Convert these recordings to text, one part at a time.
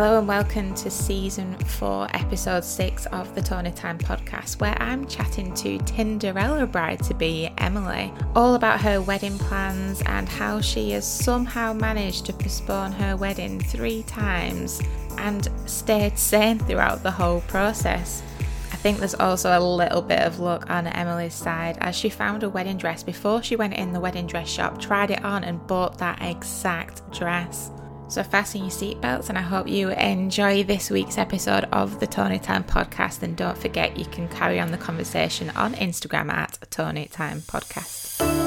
Hello and welcome to season four, episode six of the Tony Time podcast, where I'm chatting to Tinderella bride to be Emily, all about her wedding plans and how she has somehow managed to postpone her wedding three times and stayed sane throughout the whole process. I think there's also a little bit of luck on Emily's side as she found a wedding dress before she went in the wedding dress shop, tried it on, and bought that exact dress. So fasten your seatbelts, and I hope you enjoy this week's episode of the Tony Time podcast. And don't forget, you can carry on the conversation on Instagram at Tony Time Podcast.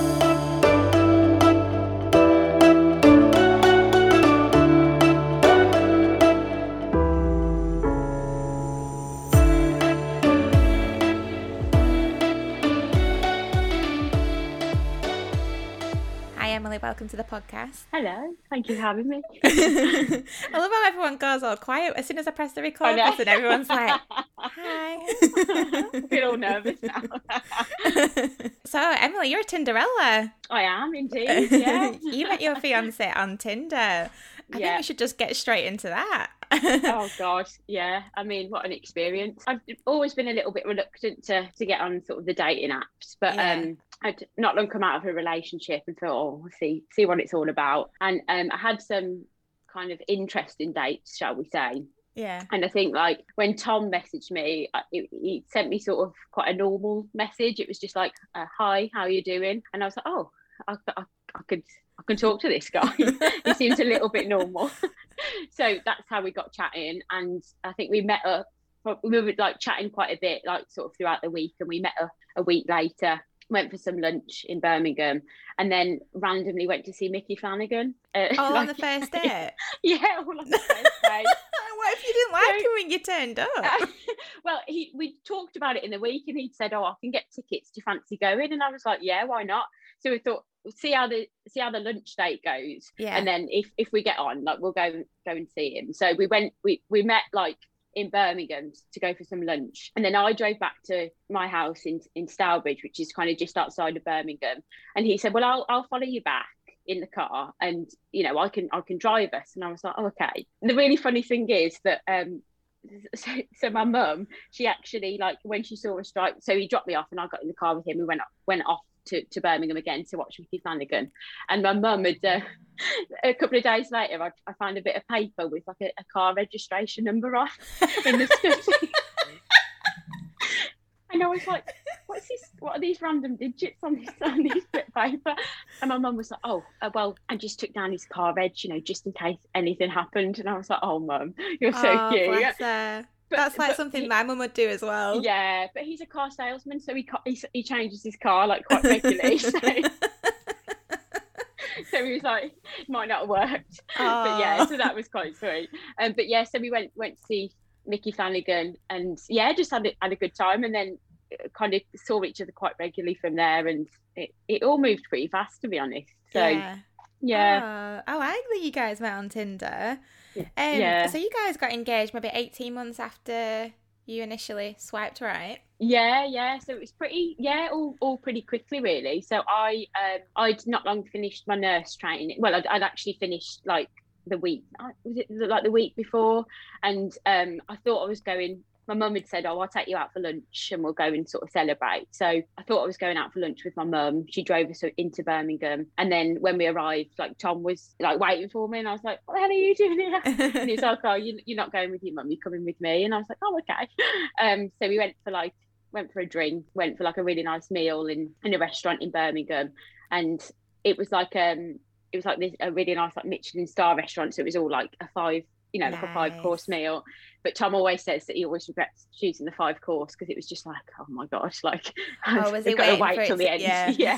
Emily. Welcome to the podcast. Hello, thank you for having me. I love how everyone goes all quiet as soon as I press the record button. Everyone's like, "Hi." I feel all nervous now. so, Emily, you're a Tinderella. I am indeed, yeah. you met your fiance on Tinder. I think we should just get straight into that. oh god, yeah. I mean, what an experience. I've always been a little bit reluctant to to get on sort of the dating apps, but Yeah. um I'd not long come out of a relationship and thought, oh, see see what it's all about. And um I had some kind of interesting dates, shall we say. yeah. And I think like when Tom messaged me, I- he, he sent me sort of quite a normal message. It was just like, uh, "Hi, how are you doing?" And I was like, "Oh, I, I, I could I can talk to this guy. he seems a little bit normal." so that's how we got chatting, and I think we met up. We were like chatting quite a bit, like sort of throughout the week, and we met up a week later. Went for some lunch in Birmingham, and then randomly went to see Micky Flanagan. Uh, All on the first date. yeah, all on the first day. what if you didn't like So- him when you turned up? well, he we talked about it in the week, and he said, "Oh, I can get tickets. Do you fancy going?" And I was like, "Yeah, why not?" So we thought, we'll see how the see how the lunch date goes, Yeah. and then if if we get on, like we'll go go and see him. So we went, we we met like in Birmingham to go for some lunch, and then I drove back to my house in in Stourbridge, which is kind of just outside of Birmingham. And he said, "Well, I'll I'll follow you back." in the car and you know i can i can drive us and i was like oh, okay the really funny thing is that um so, so my mum she actually like when she saw us drive so he dropped me off and i got in the car with him we went went off to, to birmingham again to watch micky flanagan. And my mum had uh, a couple of days later I, I found a bit of paper with like a, a car registration number on in the study. And i was like what's this what are these random digits on this on this bit of paper? And my mum was like oh uh, well i just took down his car reg you know just in case anything happened. And i was like oh mum you're so oh, cute. bless her. But- That's like something he- my mum would do as well. yeah, but he's a car salesman, so he he, he changes his car like quite regularly. so, so he was like, might not have worked. But yeah, so that was quite sweet. Um, but yeah, so we went went to see Micky Flanagan, and yeah, just had a, had a good time, and then uh, kind of saw each other quite regularly from there, and it, it all moved pretty fast, to be honest. So yeah, yeah. Oh, I like that you guys met on Tinder. Um, Yeah. So you guys got engaged maybe 18 months after you initially swiped right? Yeah, yeah. So it was pretty, yeah, all, all pretty quickly, really. So I, um, I'd not long finished my nurse training. Well, I'd, I'd actually finished like the week, uh, was it like the week before? And um, I thought I was going. My mum had said, "Oh, I'll take you out for lunch and we'll go and sort of celebrate." So I thought I was going out for lunch with my mum. She drove us into Birmingham, and then when we arrived, like Tom was like waiting for me, and I was like, "What the hell are you doing here?" and he's like, "Oh, you, you're not going with your mum. You're coming with me." And I was like, "Oh, okay." Um, so we went for like went for a drink, went for like a really nice meal in in a restaurant in Birmingham, and it was like um it was like this a really nice like Michelin star restaurant. So it was all like a five you know like a five course meal. But Tom always says that he always regrets choosing the five course because it was just like oh my gosh like Oh, was he got to wait till the end yeah. yeah.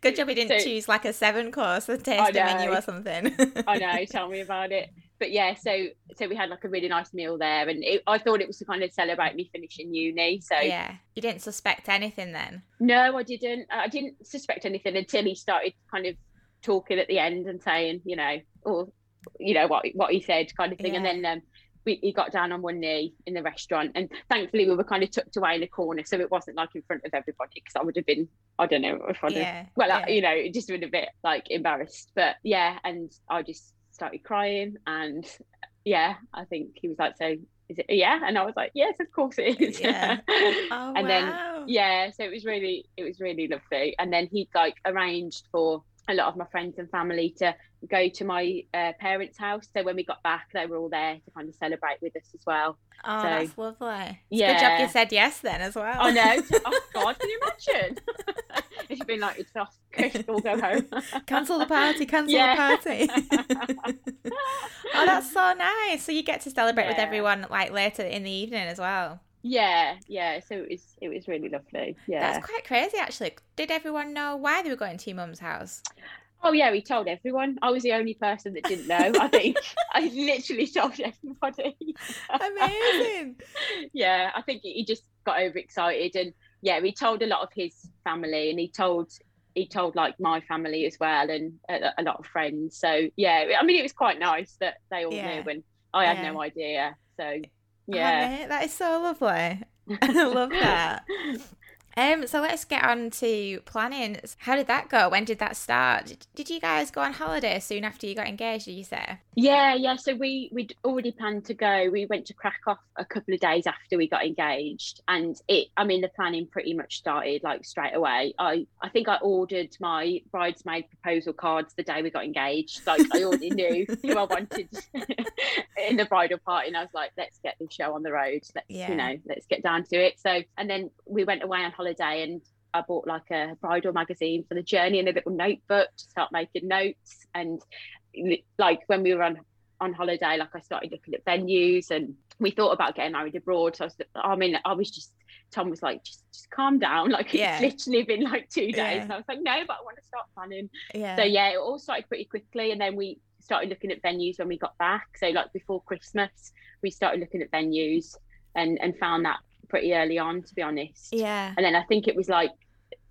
Good job he didn't So- choose like a seven course tasting menu or something. I know, tell me about it. But yeah, so so we had like a really nice meal there, and it, I thought it was to kind of celebrate me finishing uni. So yeah. You didn't suspect anything then? no, I didn't. I didn't suspect anything until he started kind of talking at the end and saying, you know, or you know what what he said, kind of thing. And then um, we, he got down on one knee in the restaurant, and thankfully we were kind of tucked away in a corner, so it wasn't like in front of everybody because I would have been, I don't know, if I'd have well, yeah. I, you know, it just been a bit like embarrassed. But yeah, and I just started crying, and yeah, I think he was like, "So is it yeah and i was like yes of course it is yeah. oh, and wow. then yeah so it was really it was really lovely and then he'd like arranged for a lot of my friends and family to go to my uh, parents house. So when we got back they were all there to kind of celebrate with us as well. Oh so, that's lovely. It's yeah good job you said yes then as well. I know. Oh god can you imagine? It's been like it's off. We'll go home. Cancel the party cancel Yeah. the party. Oh that's so nice. So you get to celebrate with everyone like later in the evening as well yeah yeah so it was it was really lovely yeah that's quite crazy actually did everyone know why they were going to your mum's house Oh yeah, we told everyone. I was the only person that didn't know. I think I literally told everybody. amazing yeah, I think he just got overexcited, and yeah, we told a lot of his family, and he told he told like my family as well, and a, a lot of friends. So yeah, I mean, it was quite nice that they all Yeah. knew, and I had Yeah. no idea. So yeah, that is so lovely I love that. Um, so let's get on to planning. How did that go? When did that start? Did, you guys go on holiday soon after you got engaged? Did you say? Yeah, yeah. So we we'd already planned to go. We went to Krakow a couple of days after we got engaged, and it. I mean, the planning pretty much started like straight away. I I think I ordered my bridesmaid proposal cards the day we got engaged. Like I already knew who I wanted in the bridal party, and I was like, let's get this show on the road. Let's Yeah. you know, let's get down to it. So and then we went away on holiday and. I bought like a bridal magazine for the journey and a little notebook to start making notes and like when we were on on holiday like i started looking at venues and we thought about getting married abroad so i was i mean i was just tom was like just just calm down like Yeah. it's literally been like two days Yeah. and i was like no but i want to start planning Yeah. so yeah it all started pretty quickly and then we started looking at venues when we got back so like before christmas we started looking at venues and and found that pretty early on to be honest yeah. and then I think it was like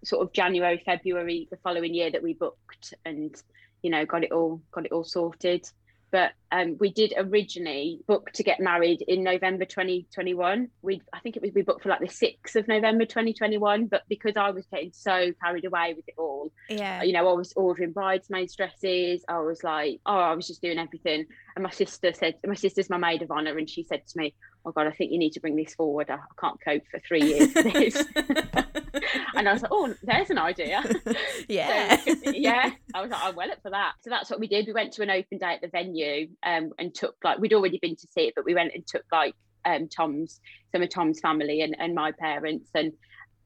sort of January, February the following year that we booked and you know got it all got it all sorted. But um, we did originally book to get married in November 2021. We I think it was we booked for like the 6th of November 2021. But because I was getting so carried away with it all, Yeah. you know, I was ordering bridesmaids dresses. I was like, oh, I was just doing everything. And my sister said, my sister's my maid of honor, and she said to me, oh God, I think you need to bring this forward. I, I can't cope for three years and I was like, oh, there's an idea. yeah. So, yeah. I was like, I'm well up for that. So that's what we did. We went to an open day at the venue um, and took like, we'd already been to see it, but we went and took like um, Tom's, some of Tom's family and, and my parents. And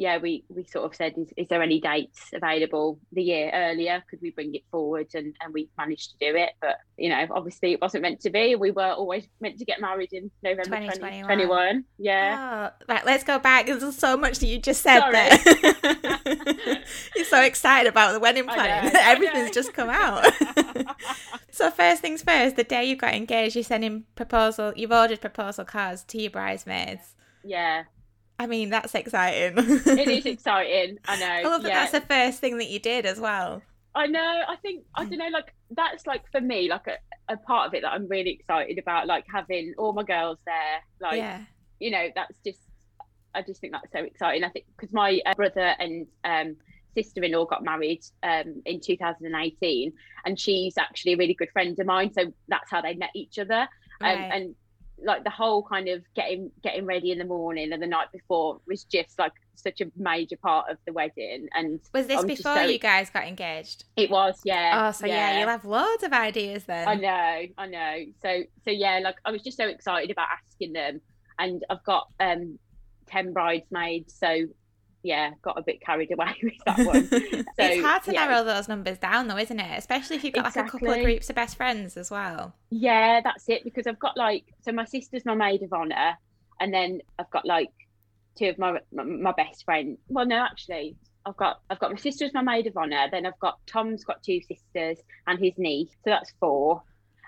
yeah, we, we sort of said, is, is there any dates available the year earlier? Could we bring it forward? And, and we managed to do it. But, you know, obviously it wasn't meant to be. We were always meant to get married in November 2021. 2021. Yeah. Oh, right, let's go back. There's so much that you just said Sorry. there. You're so excited about the wedding planning. Everything's just come out. so first things first, the day you got engaged, you're sending proposal. You've ordered proposal cards to your bridesmaids. yeah. I mean, that's exciting. It is exciting. I know. I love that. yeah. That's the first thing that you did as well. I know. I think I don't know. Like that's like for me, like a, a part of it that I'm really excited about. Like having all my girls there. Like yeah. you know, that's just. I just think that's so exciting. I think because my uh, brother and um, sister-in-law got married um, in 2018, and she's actually a really good friend of mine. So that's how they met each other. Right. and, and like the whole kind of getting getting ready in the morning and the night before was just like such a major part of the wedding and was this I was just before so- you guys got engaged? it was yeah Oh, so yeah. you'll have loads of ideas then. i know i know so so yeah like i was just so excited about asking them and i've got um 10 bridesmaids so yeah got a bit carried away with that one So, it's hard to yeah. narrow those numbers down though, isn't it? Especially if you've got like a couple of groups of best friends as well. Yeah, that's it. Because I've got like, so my sister's my maid of honor, and then I've got like two of my my, my best friends. Well, no, actually, I've got I've got my sister as my maid of honor. Then I've got Tom's got two sisters and his niece, so that's four.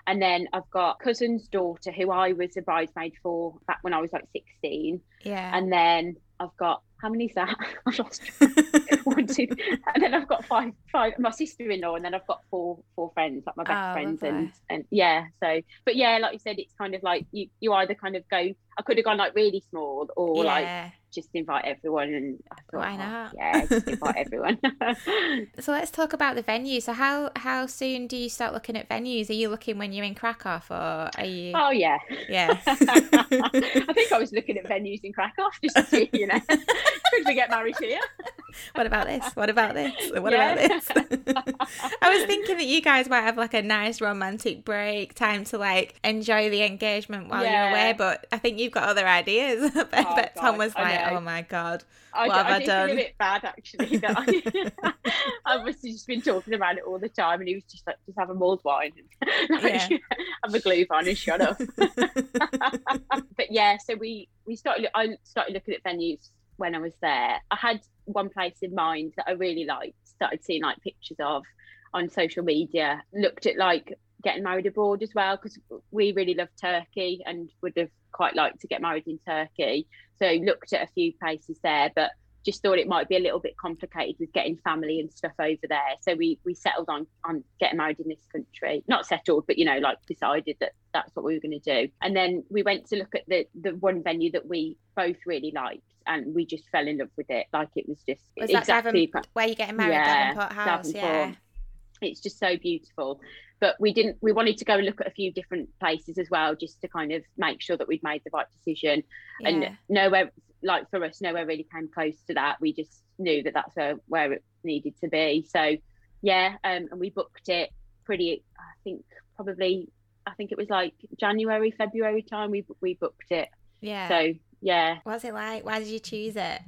And then I've got cousin's daughter, who I was a bridesmaid for back when I was like sixteen. Yeah. And then I've got how many is that? I've lost one, two, and then I've got five, five. My sister-in-law, and then I've got four, four friends, like my best Oh, friends, lovely. and and yeah. So, but yeah, like you said, it's kind of like you you either kind of go. I could have gone like really small or like just invite everyone. And I thought, Why oh, yeah, just invite everyone. So let's talk about the venue. So how how soon do you start looking at venues? Are you looking when you're in Krakow or are you? oh yeah. Yeah. I think I was looking at venues in Krakow just to see, you know, could we get married here? what about this? What about this? What Yeah. about this? I was thinking that you guys might have like a nice romantic break, time to like enjoy the engagement while you're away. But I think you've got other ideas. I bet, Oh, bet Tom was like, "Oh my god, I, What have I I done? feel a bit bad actually. That I, I must have just been talking about it all the time, and he was just like, just have a mulled wine, and, like, Yeah. have a Glühwein and shut up. but yeah, so we we started. I started looking at venues when I was there. I had one place in mind that I really liked. Started seeing like pictures of on social media. Looked at like getting married abroad as well because we really love Turkey and would have quite liked to get married in Turkey. So looked at a few places there, but just thought it might be a little bit complicated with getting family and stuff over there. So we we settled on on getting married in this country. Not settled, but you know, like decided that that's what we were going to do. And then we went to look at the the one venue that we both really liked, and we just fell in love with it. Like it was just was exactly. Devon, where you getting married? Yeah, Davenport House, yeah. It's just so beautiful. But we didn't. We wanted to go and look at a few different places as well, just to kind of make sure that we'd made the right decision yeah. and nowhere like for us nowhere really came close to that we just knew that that's where, where it needed to be so yeah um, and we booked it pretty i think probably i think it was like january february time we we booked it yeah. so yeah What's it like? Why did you choose it?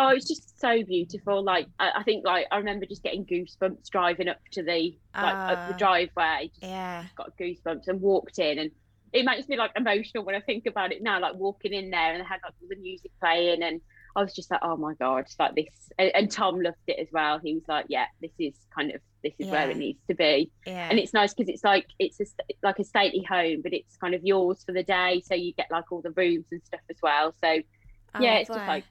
Oh it's just so beautiful like I, I think like i remember just getting goosebumps driving up to the like up the Ah. driveway just Yeah. got goosebumps and walked in and it makes me like emotional when I think about it now, like walking in there and they had like all the music playing and I was just like, oh my god, like this and, and Tom loved it as well. He was like, yeah, this is kind of this is where it needs to be. Yeah. And it's nice because it's like it's a, like a stately home, but it's kind of yours for the day, so you get like all the rooms and stuff as well. So Oh, yeah, it's just like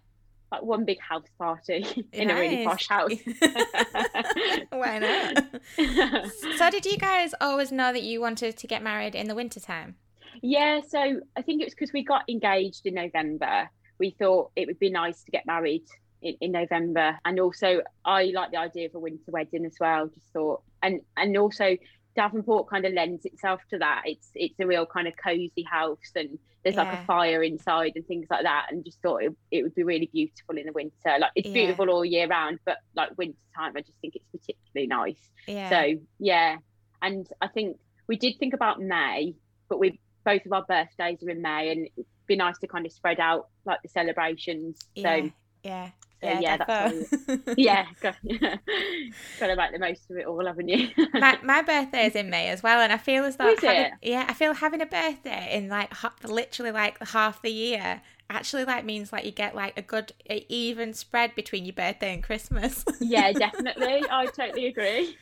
like one big house party in a really posh house. Why not? So did you guys always know that you wanted to get married in the wintertime? Yeah, so I think it was because we got engaged in November. We thought it would be nice to get married in, in November, and also I like the idea of a winter wedding as well. Just thought, and and also Davenport kind of lends itself to that. It's it's a real kind of cozy house, and there's like a fire inside and things like that. And just thought it, it would be really beautiful in the winter. Like it's Yeah. beautiful all year round, but like winter time, I just think it's particularly nice. Yeah. So yeah, and I think we did think about May, but we both of our birthdays are in May, and it'd be nice to kind of spread out like the celebrations. yeah. So yeah. So, yeah, that's defo. yeah, got, got to make the most of it all, haven't you? my, my birthday is in May as well, and I feel as though having, yeah, I feel having a birthday in like literally like half the year actually like means like you get like a good a even spread between your birthday and Christmas. yeah, definitely. I totally agree.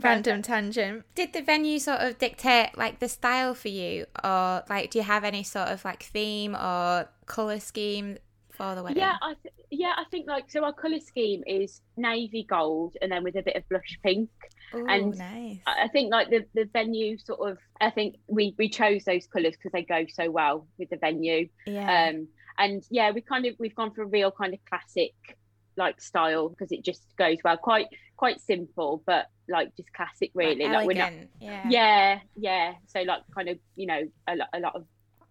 Random tangent. Did the venue sort of dictate like the style for you, or like do you have any sort of like theme or color scheme for the wedding? Yeah, I th- yeah, I think like so. Our color scheme is navy gold, and then with a bit of blush pink. Ooh, and nice. I think like the, the venue sort of I think we we chose those colours because they go so well with the venue. yeah. Um and yeah, we kind of we've gone for a real kind of classic like style because it just goes well. Quite quite simple, but like just classic really. Like, we're not yeah. yeah, yeah. So like kind of, you know, a, lot a lot of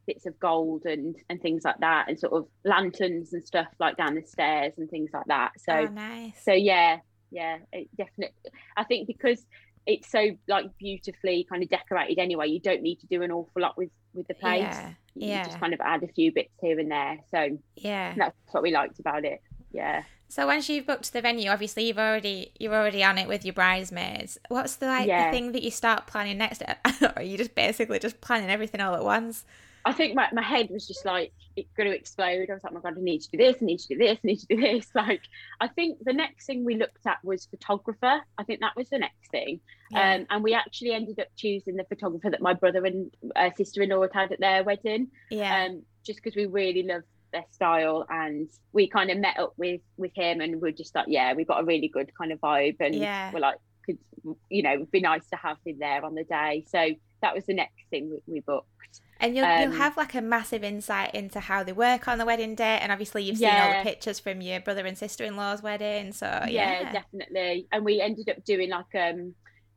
bits of gold and and things like that and sort of lanterns and stuff like down the stairs and things like that. So oh, nice. so yeah yeah it definitely i think because it's so like beautifully kind of decorated anyway you don't need to do an awful lot with with the place Yeah, you yeah. just kind of add a few bits here and there so yeah. that's what we liked about it yeah So once you've booked the venue, obviously you've already you're already on it with your bridesmaids. What's the like Yeah. the thing that you start planning next? or are you just basically just planning everything all at once? I think my, my head was just like it's going to explode. I was like oh my god i need to do this i need to do this i need to do this. Like i think the next thing we looked at was photographer. I think that was the next thing. Yeah. um, and we actually ended up choosing the photographer that my brother and uh, sister-in-law had had at their wedding. Yeah. um, just because we really love their style and we kind of met up with with him and we're just like yeah we got a really good kind of vibe. And Yeah. we're like could you know it'd be nice to have him there on the day. So that was the next thing we, we booked And you'll, um, you'll have like a massive insight into how they work on the wedding day. And obviously, you've seen all the pictures from your brother and sister in law's wedding. So, yeah. yeah, definitely. And we ended up doing like um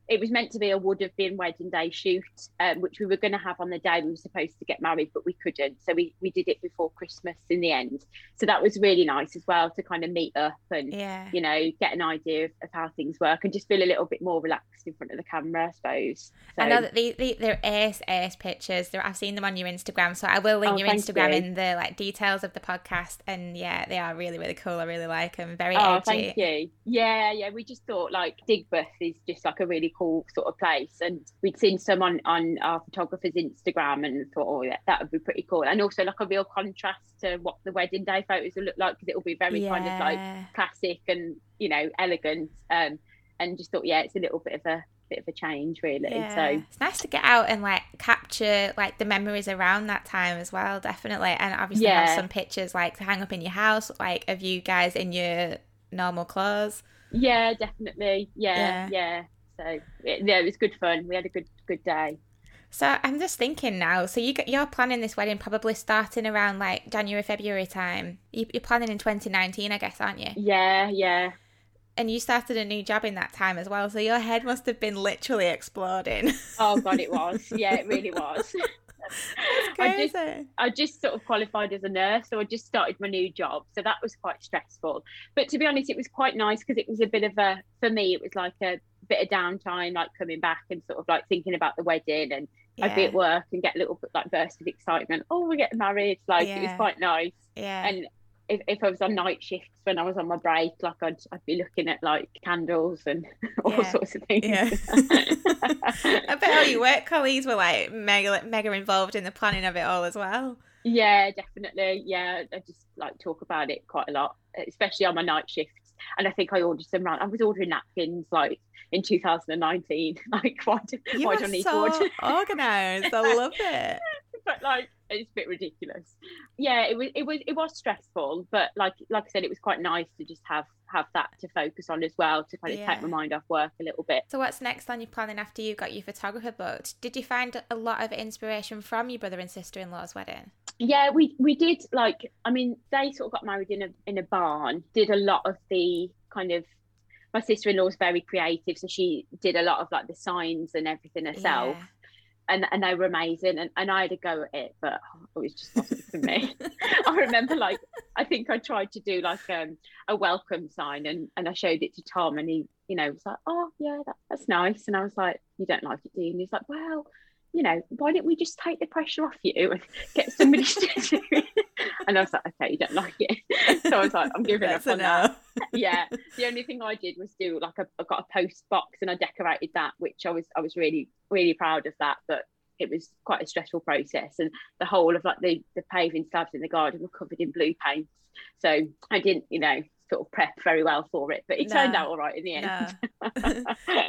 it was meant to be a would have been wedding day shoot, um, which we were going to have on the day we were supposed to get married, but we couldn't. So we, we did it before Christmas in the end. So that was really nice as well to kind of meet up and, yeah. you know, get an idea of, of, how things work and just feel a little bit more relaxed in front of the camera, I suppose. So, I know that the, the, they're ace, ace pictures. They're, I've seen them on your Instagram. So I will link oh, your Instagram you. in the like details of the podcast. And yeah, they are really, really cool. I really like them. Very oh, edgy. thank you. Yeah, yeah. We just thought like Digbeth is just like a really cool sort of place. And we'd seen some on, on our photographer's Instagram and thought, oh, yeah, that would be pretty cool. And also like a real contrast to what the wedding day photos will look like because it will be very yeah. kind of like classic and, you know, elegant. Um, and just thought, yeah, it's a little bit of a bit of a change really yeah. so it's nice to get out and like capture like the memories around that time as well definitely and obviously yeah. have some pictures like to hang up in your house like of you guys in your normal clothes yeah definitely yeah yeah, yeah. So yeah, it was good fun. We had a good good day. So I'm just thinking now. So you you're planning this wedding probably starting around like January February time. You, are planning in 2019, I guess, aren't you? Yeah, yeah. And you started a new job in that time as well, so your head must have been literally exploding. Oh god, it was. Yeah, it really was. I just, I just sort of qualified as a nurse, so I just started my new job. So that was quite stressful. But to be honest, it was quite nice because it was a bit of a, for me, it was like a bit of downtime, like coming back and sort of like thinking about the wedding and yeah. I'd be at work and get a little bit like burst of excitement. Oh, we're getting married. Like yeah. it was quite nice. Yeah. And if, if I was on night shifts when I was on my break, like I'd, I'd be looking at like candles and all yeah. sorts of things. Yeah. I bet all your work colleagues were like mega mega involved in the planning of it all as well. Yeah, definitely. Yeah, I just like talk about it quite a lot, especially on my night shifts. And I think I ordered some. I was ordering napkins like in 2019. Like, why do, you why do I need so to order? Organized. I love it. but like, it's a bit ridiculous. Yeah, it was it was it was stressful, but like like I said, it was quite nice to just have have that to focus on as well to kind of yeah. take my mind off work a little bit. So what's next on your planning after you got your photographer booked? Did you find a lot of inspiration from your brother and sister in law's wedding? Yeah, we we did like I mean they sort of got married in a in a barn, did a lot of the kind of my sister in law was very creative, so she did a lot of like the signs and everything herself. Yeah and and they were amazing and, and I had a go at it but it was just wasn't for me. I remember like I think I tried to do like um, a welcome sign and and I showed it to Tom and he you know was like oh yeah that, that's nice. And I was like you don't like it do you? And he's like well you know why don't we just take the pressure off you and get somebody to do it? And I was like okay you don't like it. So I was like I'm giving up on that. yeah. The only thing I did was do like a, I got a post box and I decorated that which I was I was really really proud of that but it was quite a stressful process. And the whole of like the the paving slabs in the garden were covered in blue paint. So I didn't you know sort of prep very well for it but it no. turned out all right in the end. No.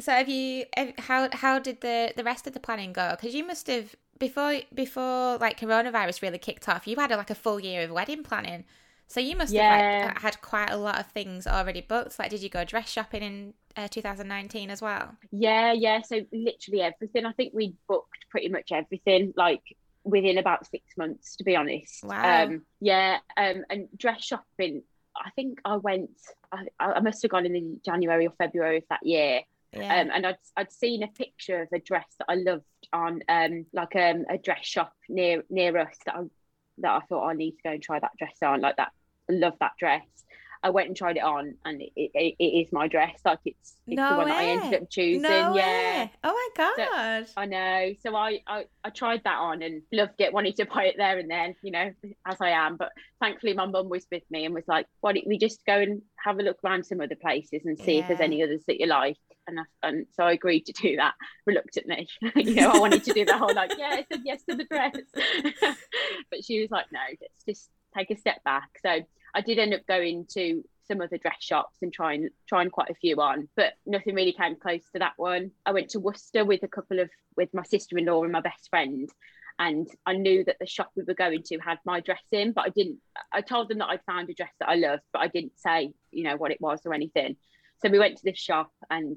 So have you how how did the the rest of the planning go because you must have before before like coronavirus really kicked off you had like a full year of wedding planning so you must yeah. have like, had quite a lot of things already booked. Like, did you go dress shopping in uh, 2019 as well? Yeah, yeah. So literally everything. I think we booked pretty much everything. Like within about six months, to be honest. Wow. Um, yeah. Um, and dress shopping. I think I went. I, I must have gone in January or February of that year. Yeah. Um, and I'd I'd seen a picture of a dress that I loved on um like um a dress shop near near us that I that I thought I need to go and try that dress on like that I love that dress. I went and tried it on, and it, it, it is my dress. Like it's, it's no the one way. that I ended up choosing. No yeah. Way. Oh my god. So, I know. So I, I I tried that on and loved it. Wanted to buy it there and then, you know, as I am. But thankfully, my mum was with me and was like, "Why don't we just go and have a look around some other places and see yeah. if there's any others that you like?" And, I, and so I agreed to do that reluctantly. you know, I wanted to do the whole like, yeah, I said yes to the dress. but she was like, no, let's just take a step back. So I did end up going to some other dress shops and trying trying quite a few on, but nothing really came close to that one. I went to Worcester with a couple of with my sister in law and my best friend, and I knew that the shop we were going to had my dress in, but I didn't. I told them that I'd found a dress that I loved, but I didn't say you know what it was or anything. So we went to this shop and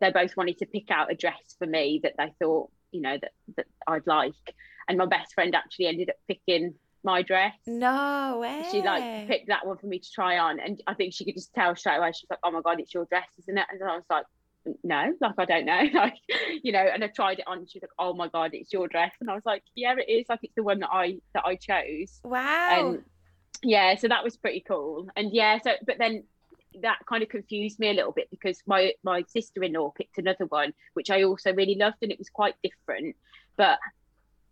they both wanted to pick out a dress for me that they thought you know that that I'd like and my best friend actually ended up picking my dress. No way. She like picked that one for me to try on, and I think she could just tell straight away. She's like, "Oh my god, it's your dress, isn't it?" And I was like, "No, like I don't know, like you know." And I tried it on, and she's like, "Oh my god, it's your dress," and I was like, "Yeah, it is. Like it's the one that I that I chose." Wow. And yeah, so that was pretty cool. And yeah, so but then that kind of confused me a little bit because my my sister-in-law picked another one which I also really loved and it was quite different but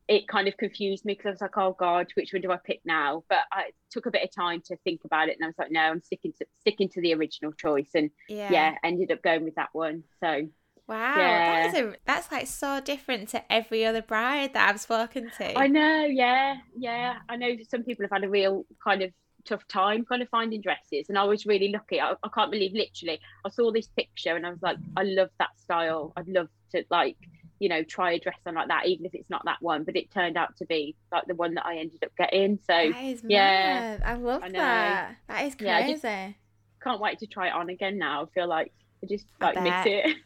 it kind of confused me because I was like oh god which one do I pick now but I took a bit of time to think about it and I was like no I'm sticking to sticking to the original choice and yeah, yeah ended up going with that one so Wow, yeah. that is a, that's like so different to every other bride that I've spoken to. I know, yeah, yeah. I know some people have had a real kind of tough time kind of finding dresses and I was really lucky. I, I, can't believe literally I saw this picture and I was like I love that style. I'd love to like you know try a dress on like that even if it's not that one but it turned out to be like the one that I ended up getting so yeah. I love I that. That is crazy. yeah, can't wait to try it on again now. I feel like I just like I miss it.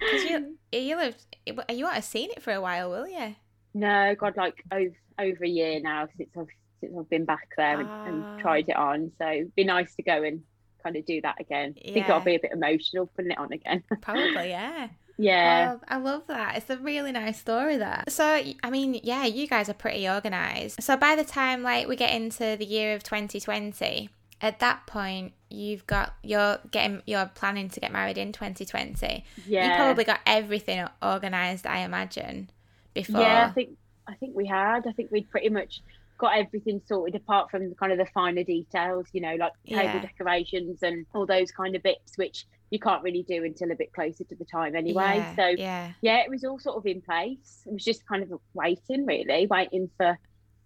You you'll have you won't have seen it for a while will you no god like over over a year now since I've since I've been back there and, and, ah. tried it on. So it'd be nice to go and kind of do that again. Yeah. I think I'll be a bit emotional putting it on again. Probably, yeah. Yeah. Oh, I love that. It's a really nice story that. So, I mean, yeah, you guys are pretty organized. So by the time like we get into the year of 2020, at that point you've got you're getting you're planning to get married in 2020. Yeah. You probably got everything organized, I imagine, before. Yeah, I think I think we had. I think we'd pretty much got everything sorted apart from the kind of the finer details, you know, like table yeah. decorations and all those kind of bits, which you can't really do until a bit closer to the time anyway. Yeah, so yeah. yeah, it was all sort of in place. It was just kind of waiting, really, waiting for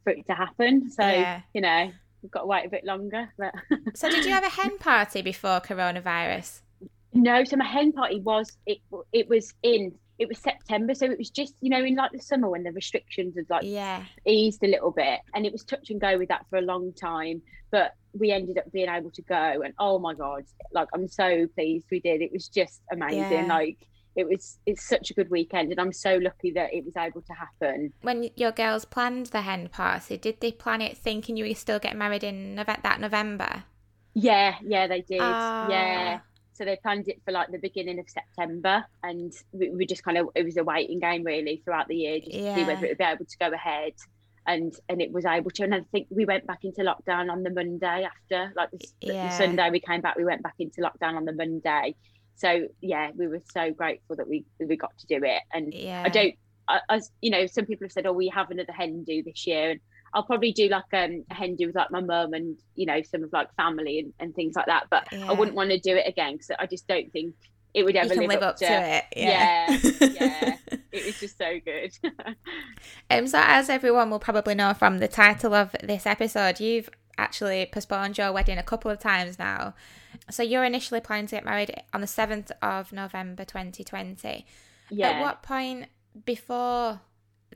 for it to happen. So yeah. you know, we've got to wait a bit longer. But so, did you have a hen party before coronavirus? No, so my hen party was it. It was in it was September, so it was just you know in like the summer when the restrictions had like yeah eased a little bit, and it was touch and go with that for a long time. But we ended up being able to go, and oh my god, like I'm so pleased we did. It was just amazing. Yeah. Like it was it's such a good weekend and i'm so lucky that it was able to happen when your girls planned the hen party did they plan it thinking you were still getting married in that november yeah yeah they did uh, yeah so they planned it for like the beginning of September, and we, we just kind of it was a waiting game really throughout the year just yeah. to see whether it would be able to go ahead. And and it was able to. And I think we went back into lockdown on the Monday after, like the, yeah. the Sunday we came back, we went back into lockdown on the Monday. So yeah, we were so grateful that we we got to do it. And yeah. I don't, I, as you know, some people have said, "Oh, we have another hen do this year," and I'll probably do like um, a hen do with like my mum and you know some of like family and, and things like that. But yeah. I wouldn't want to do it again because I just don't think it would ever live, live, up, to, to it. Yeah, yeah, yeah. it was just so good. um, so as everyone will probably know from the title of this episode, you've actually postponed your wedding a couple of times now. So you're initially planning to get married on the seventh of November, 2020. Yeah. At what point before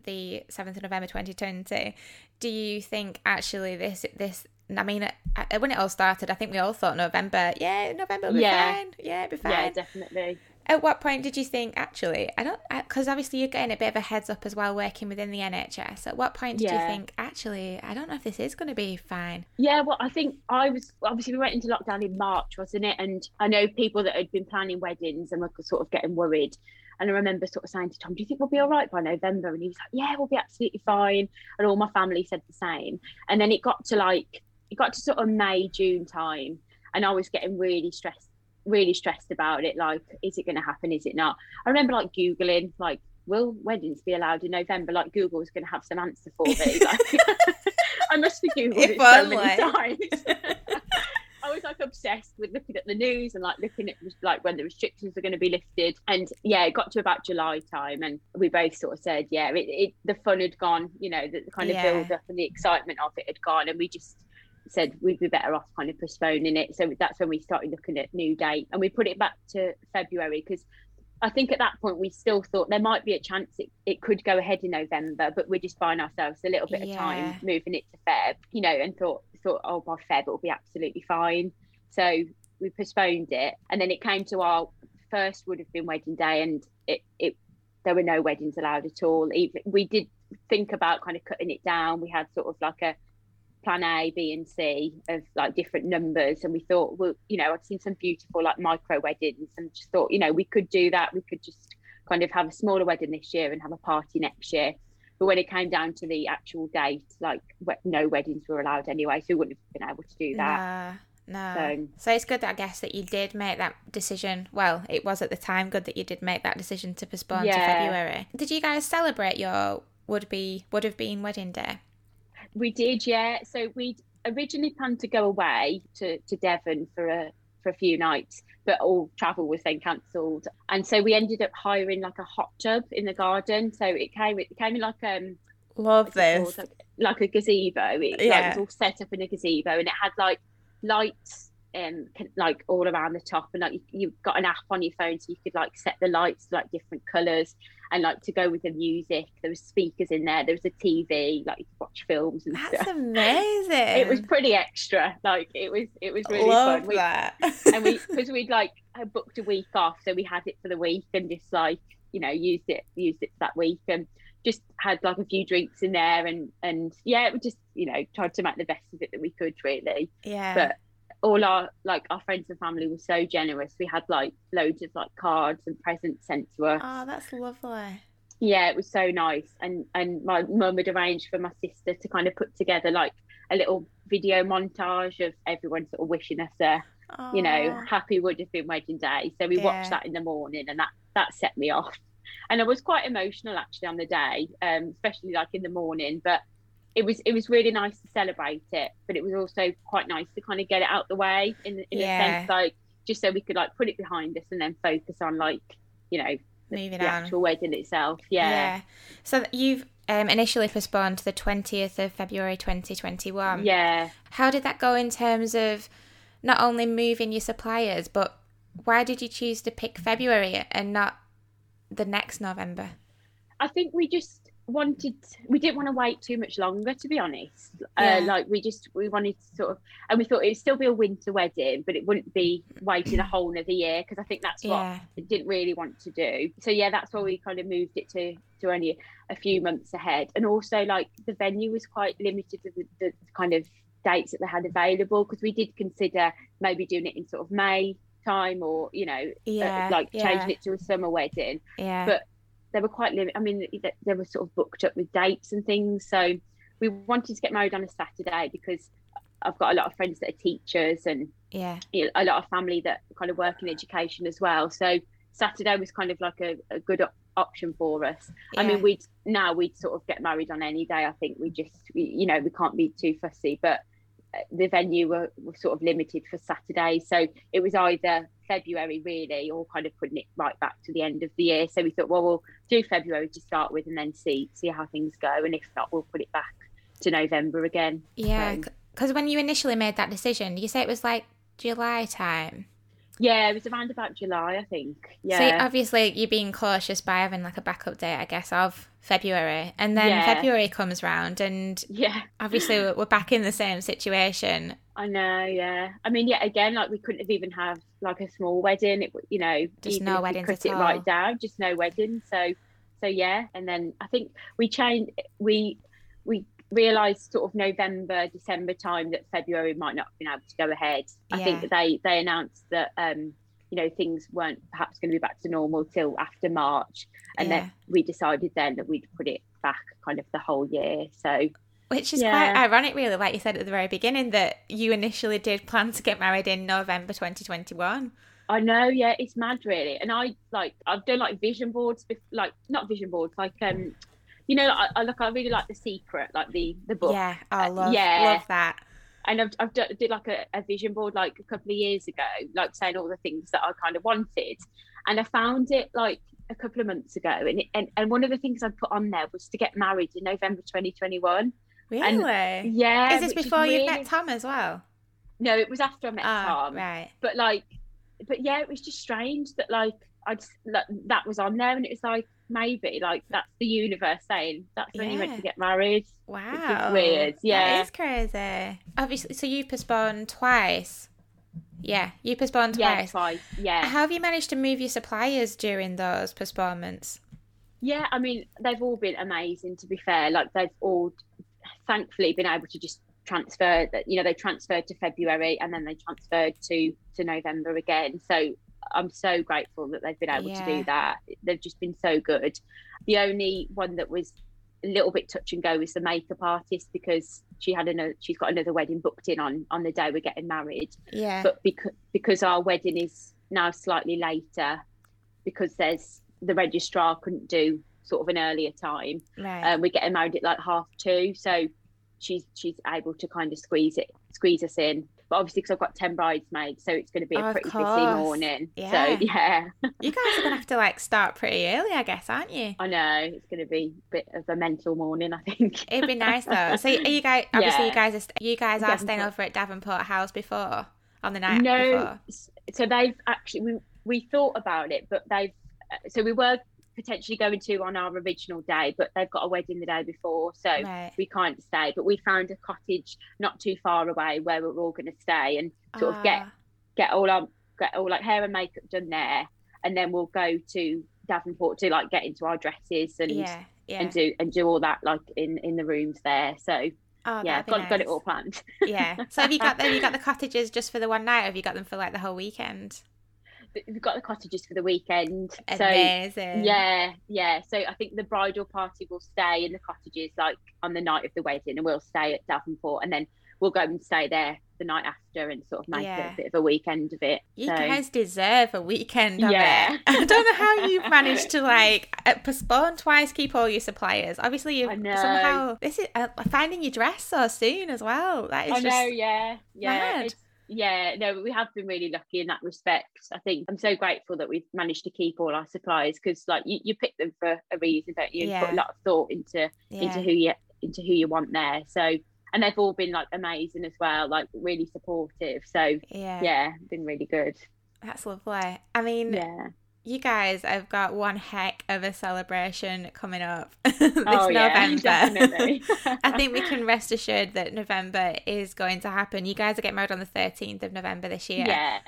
the 7th of November 2020 do you think actually this this I mean uh, uh, when it all started I think we all thought November yeah November will be yeah. fine. Yeah be fine. yeah definitely. At what point did you think actually I don't because obviously you're getting a bit of a heads up as well working within the NHS at what point did yeah. you think actually I don't know if this is going to be fine? Yeah well I think I was obviously we went into lockdown in March wasn't it? And I know people that had been planning weddings and were sort of getting worried and I remember sort of saying to Tom, Do you think we'll be all right by November? And he was like, Yeah, we'll be absolutely fine. And all my family said the same. And then it got to like, it got to sort of May, June time. And I was getting really stressed, really stressed about it. Like, is it going to happen? Is it not? I remember like Googling, like, will weddings be allowed in November? Like, Google was going to have some answer for me. Like, I must have Googled it so many times. I was like obsessed with looking at the news and like looking at like when the restrictions are going to be lifted. And yeah, it got to about July time, and we both sort of said, yeah, it, it the fun had gone. You know, the, the kind of yeah. build up and the excitement of it had gone, and we just said we'd be better off kind of postponing it. So that's when we started looking at new date, and we put it back to February because I think at that point we still thought there might be a chance it, it could go ahead in November, but we're just buying ourselves a little bit yeah. of time moving it to Feb, you know, and thought thought, oh, by Feb it'll be absolutely fine. So we postponed it, and then it came to our first would have been wedding day, and it it there were no weddings allowed at all. Even we did think about kind of cutting it down. We had sort of like a plan A, B, and C of like different numbers, and we thought, well, you know, I've seen some beautiful like micro weddings, and just thought, you know, we could do that. We could just kind of have a smaller wedding this year and have a party next year. But when it came down to the actual date, like no weddings were allowed anyway, so we wouldn't have been able to do that. Nah, no. So, so it's good, that I guess, that you did make that decision. Well, it was at the time good that you did make that decision to postpone yeah. to February. Did you guys celebrate your would be would have been wedding day? We did, yeah. So we originally planned to go away to, to Devon for a for a few nights, but all travel was then cancelled. And so we ended up hiring like a hot tub in the garden. So it came it came in like um love this like, like, a gazebo. It, yeah. Like, it was all set up in a gazebo and it had like lights um like all around the top and like you, you got an app on your phone so you could like set the lights like different colors and like to go with the music. There was speakers in there. There was a tv like you could watch films and that's stuff. amazing it was pretty extra. Like it was it was really Love fun. We, that. and we because we'd like booked a week off so we had it for the week and just like you know used it used it for that week and just had like a few drinks in there and and yeah we just you know tried to make the best of it that we could really. Yeah. But all our like our friends and family were so generous. We had like loads of like cards and presents sent to us. Oh, that's lovely. Yeah, it was so nice. And and my mum had arranged for my sister to kind of put together like a little video montage of everyone sort of wishing us a oh. you know happy would have been wedding day. So we yeah. watched that in the morning, and that that set me off. And I was quite emotional actually on the day, um, especially like in the morning. But it was it was really nice to celebrate it, but it was also quite nice to kind of get it out the way in in yeah. a sense, like just so we could like put it behind us and then focus on like you know moving the on actual wedding itself. Yeah. Yeah. So you've um, initially postponed to the twentieth of February, twenty twenty one. Yeah. How did that go in terms of not only moving your suppliers, but why did you choose to pick February and not the next November? I think we just wanted we didn't want to wait too much longer to be honest. Uh, yeah. uh, like we just we wanted to sort of and we thought it'd still be a winter wedding but it wouldn't be waiting a whole another year because i think that's what yeah. we didn't really want to do. So yeah that's why we kind of moved it to to only a few months ahead. And also like the venue was quite limited to the, the kind of dates that they had available because we did consider maybe doing it in sort of may time or you know uh, yeah, uh, like changing it to a summer wedding. Yeah. But they were quite limited. I mean, they were sort of booked up with dates and things. So we wanted to get married on a Saturday because I've got a lot of friends that are teachers and yeah, you know, a lot of family that kind of work in education as well. So Saturday was kind of like a, a good op- option for us. Yeah. I mean, we'd now we'd sort of get married on any day. I think we just, we, you know, we can't be too fussy, but uh, the venue were, were sort of limited for Saturday. So it was either February really or kind of putting it right back to the end of the year. So we thought, well, we'll do February to start with and then see see how things go. And if not, we'll put it back to November again. Yeah, because um, when you initially made that decision, you say it was like July time. Yeah, it was around about July, I think. Yeah. So obviously you're being cautious by having like a backup date, I guess, of February, and then yeah. February comes round, and yeah, obviously we're back in the same situation. I know, yeah. I mean, yeah, again, like we couldn't have even have like a small wedding. It, you know, just no weddings cut at it all. right down, just no wedding. So, so yeah, and then I think we changed. We we realised sort of November, December time that February might not have been able to go ahead. I yeah. think they they announced that um, you know things weren't perhaps going to be back to normal till after March, and yeah. then we decided then that we'd put it back kind of the whole year. So. Which is yeah. quite ironic, really, like you said at the very beginning, that you initially did plan to get married in November 2021. I know, yeah, it's mad, really. And I like I've done like vision boards, like not vision boards, like um you know, I, I look, I really like The Secret, like the the book. Yeah, I love, uh, yeah. love that. And I've, I've done, did like a, a vision board like a couple of years ago, like saying all the things that I kind of wanted, and I found it like a couple of months ago, and it, and and one of the things I put on there was to get married in November 2021. Really? And, yeah. Is this before you really... met Tom as well? No, it was after I met oh, Tom. Right. But like, but yeah, it was just strange that like I just like, that was on there, and it was like maybe like that's the universe saying that's when yeah. you meant to get married. Wow, weird. Yeah, it's crazy. Obviously, so you postponed twice. Yeah, you postponed twice. Yeah, twice. Yeah. How have you managed to move your suppliers during those postponements? Yeah, I mean, they've all been amazing. To be fair, like they've all, thankfully, been able to just transfer. That you know, they transferred to February and then they transferred to to November again. So I'm so grateful that they've been able yeah. to do that. They've just been so good. The only one that was a little bit touch and go was the makeup artist because she had another she's got another wedding booked in on on the day we're getting married. Yeah. But because because our wedding is now slightly later, because there's the registrar couldn't do sort of an earlier time. Right. Um, we're getting married at like half two, so she's she's able to kind of squeeze it squeeze us in but obviously because I've got 10 bridesmaids so it's going to be a oh, pretty busy morning. Yeah. so yeah. you guys are going to have to like start pretty early I guess aren't you? I know it's going to be a bit of a mental morning I think. It'd be nice though. So are you guys obviously yeah. you guys are you guys are staying over at Davenport House before on the night no before? so they've actually we, we thought about it but they've uh, so we were potentially going to on our original day, but they've got a wedding the day before, so right. we can't stay. But we found a cottage not too far away where we're all going to stay and sort of get ah. get all our get all like hair and makeup done there, and then we'll go to Davenport to like get into our dresses and yeah, yeah. and do and do all that like in in the rooms there. So. Oh, yeah, got, nice. got it all planned. yeah. So have you got have you got the cottages just for the one night, or have you got them for like the whole weekend? We've got the cottages for the weekend. Amazing. So yeah, yeah. So I think the bridal party will stay in the cottages like on the night of the wedding, and we'll stay at Davenport, and then we'll go and stay there the night after and sort of make yeah. a bit of a weekend of it. You so. guys deserve a weekend of yeah. it. I don't know how you've managed to like uh, postpone twice, keep all your suppliers. Obviously, you somehow this is uh, finding your dress so soon as well. That is I just know, yeah, yeah yeah, no, we have been really lucky in that respect. I think I'm so grateful that we've managed to keep all our supplies because, like, you, you pick them for a reason, don't you? Yeah. Put a lot of thought into yeah. into who you into who you want there. So, and they've all been like amazing as well, like really supportive. So, yeah, yeah, been really good. That's lovely. I mean, yeah you guys I've got one heck of a celebration coming up this oh, yeah, November. I think we can rest assured that November is going to happen. You guys are getting married on the 13th of November this year. Yeah.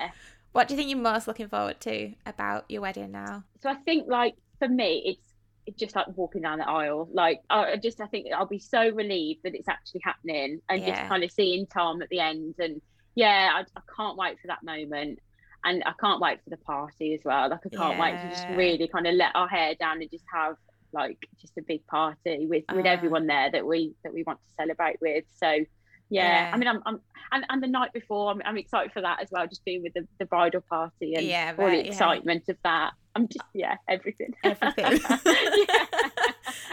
What do you think you're most looking forward to about your wedding now? So I think, like, for me, it's it's just like walking down the aisle. Like, I just, I think I'll be so relieved that it's actually happening and yeah. just kind of seeing Tom at the end. And yeah, I, I can't wait for that moment and I can't wait for the party as well. Like I can't yeah. wait to just really kind of let our hair down and just have like just a big party with with uh, everyone there that we that we want to celebrate with. So yeah, yeah. I mean, I'm, I'm and, and the night before, I'm, I'm excited for that as well. Just being with the, the bridal party and yeah, all the excitement yeah. of that. I'm just yeah, everything, everything.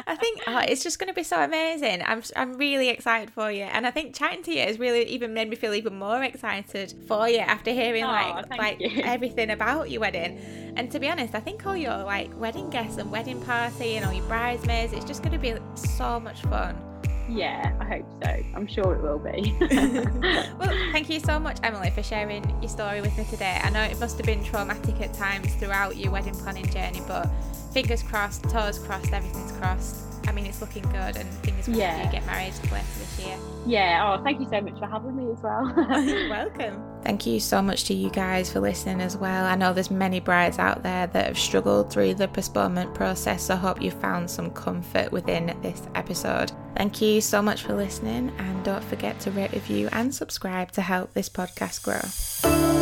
I think oh, it's just going to be so amazing. I'm I'm really excited for you, and I think chatting to you has really even made me feel even more excited for you after hearing oh, like like you. everything about your wedding. And to be honest, I think all your like wedding guests and wedding party and all your bridesmaids, it's just going to be so much fun. Yeah, I hope so. I'm sure it will be. well, thank you so much, Emily, for sharing your story with me today. I know it must have been traumatic at times throughout your wedding planning journey, but fingers crossed, toes crossed, everything's crossed. I mean, it's looking good, and fingers crossed yeah. you get married later this year. Yeah. Oh, thank you so much for having me as well. You're welcome. Thank you so much to you guys for listening as well. I know there's many brides out there that have struggled through the postponement process, so I hope you found some comfort within this episode. Thank you so much for listening, and don't forget to rate, review, and subscribe to help this podcast grow.